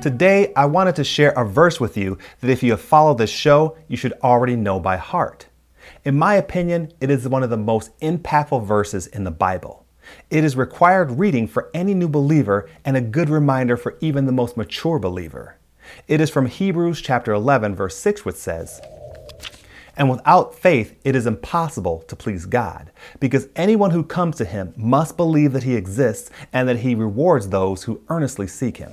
Today, I wanted to share a verse with you that if you have followed this show, you should already know by heart. In my opinion, it is one of the most impactful verses in the Bible. It is required reading for any new believer and a good reminder for even the most mature believer. It is from Hebrews chapter 11 verse 6 which says, and without faith, it is impossible to please God, because anyone who comes to him must believe that he exists and that he rewards those who earnestly seek him.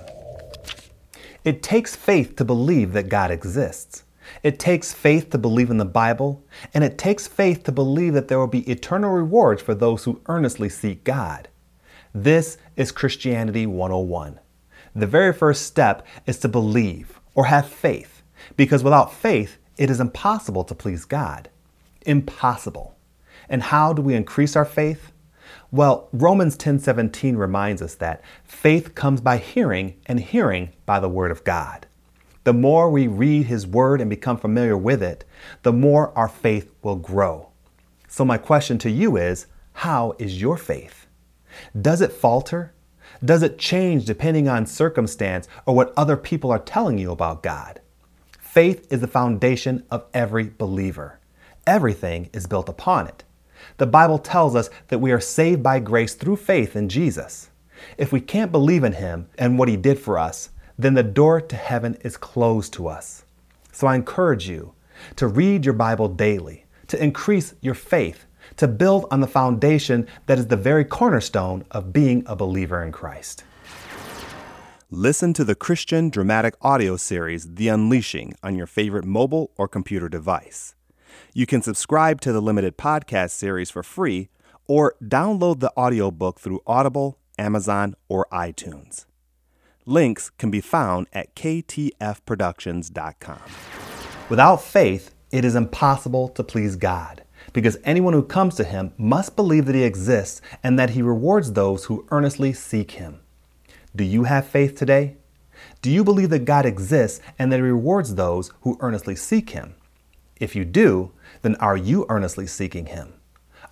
It takes faith to believe that God exists. It takes faith to believe in the Bible, and it takes faith to believe that there will be eternal rewards for those who earnestly seek God. This is Christianity 101. The very first step is to believe or have faith, because without faith, it is impossible to please God. Impossible. And how do we increase our faith? Well, Romans 10:17 reminds us that faith comes by hearing and hearing by the word of God. The more we read his word and become familiar with it, the more our faith will grow. So my question to you is, how is your faith? Does it falter? Does it change depending on circumstance or what other people are telling you about God? Faith is the foundation of every believer. Everything is built upon it. The Bible tells us that we are saved by grace through faith in Jesus. If we can't believe in Him and what He did for us, then the door to heaven is closed to us. So I encourage you to read your Bible daily, to increase your faith, to build on the foundation that is the very cornerstone of being a believer in Christ. Listen to the Christian dramatic audio series, The Unleashing, on your favorite mobile or computer device. You can subscribe to the limited podcast series for free or download the audiobook through Audible, Amazon, or iTunes. Links can be found at ktfproductions.com. Without faith, it is impossible to please God, because anyone who comes to Him must believe that He exists and that He rewards those who earnestly seek Him. Do you have faith today? Do you believe that God exists and that He rewards those who earnestly seek Him? If you do, then are you earnestly seeking Him?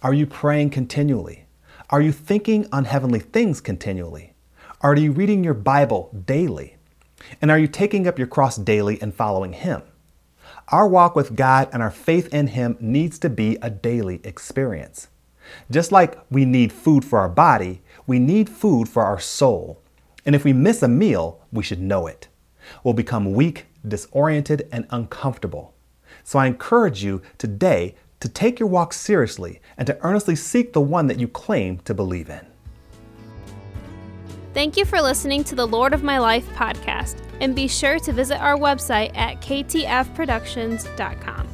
Are you praying continually? Are you thinking on heavenly things continually? Are you reading your Bible daily? And are you taking up your cross daily and following Him? Our walk with God and our faith in Him needs to be a daily experience. Just like we need food for our body, we need food for our soul. And if we miss a meal, we should know it. We'll become weak, disoriented, and uncomfortable. So I encourage you today to take your walk seriously and to earnestly seek the one that you claim to believe in. Thank you for listening to the Lord of My Life podcast, and be sure to visit our website at ktfproductions.com.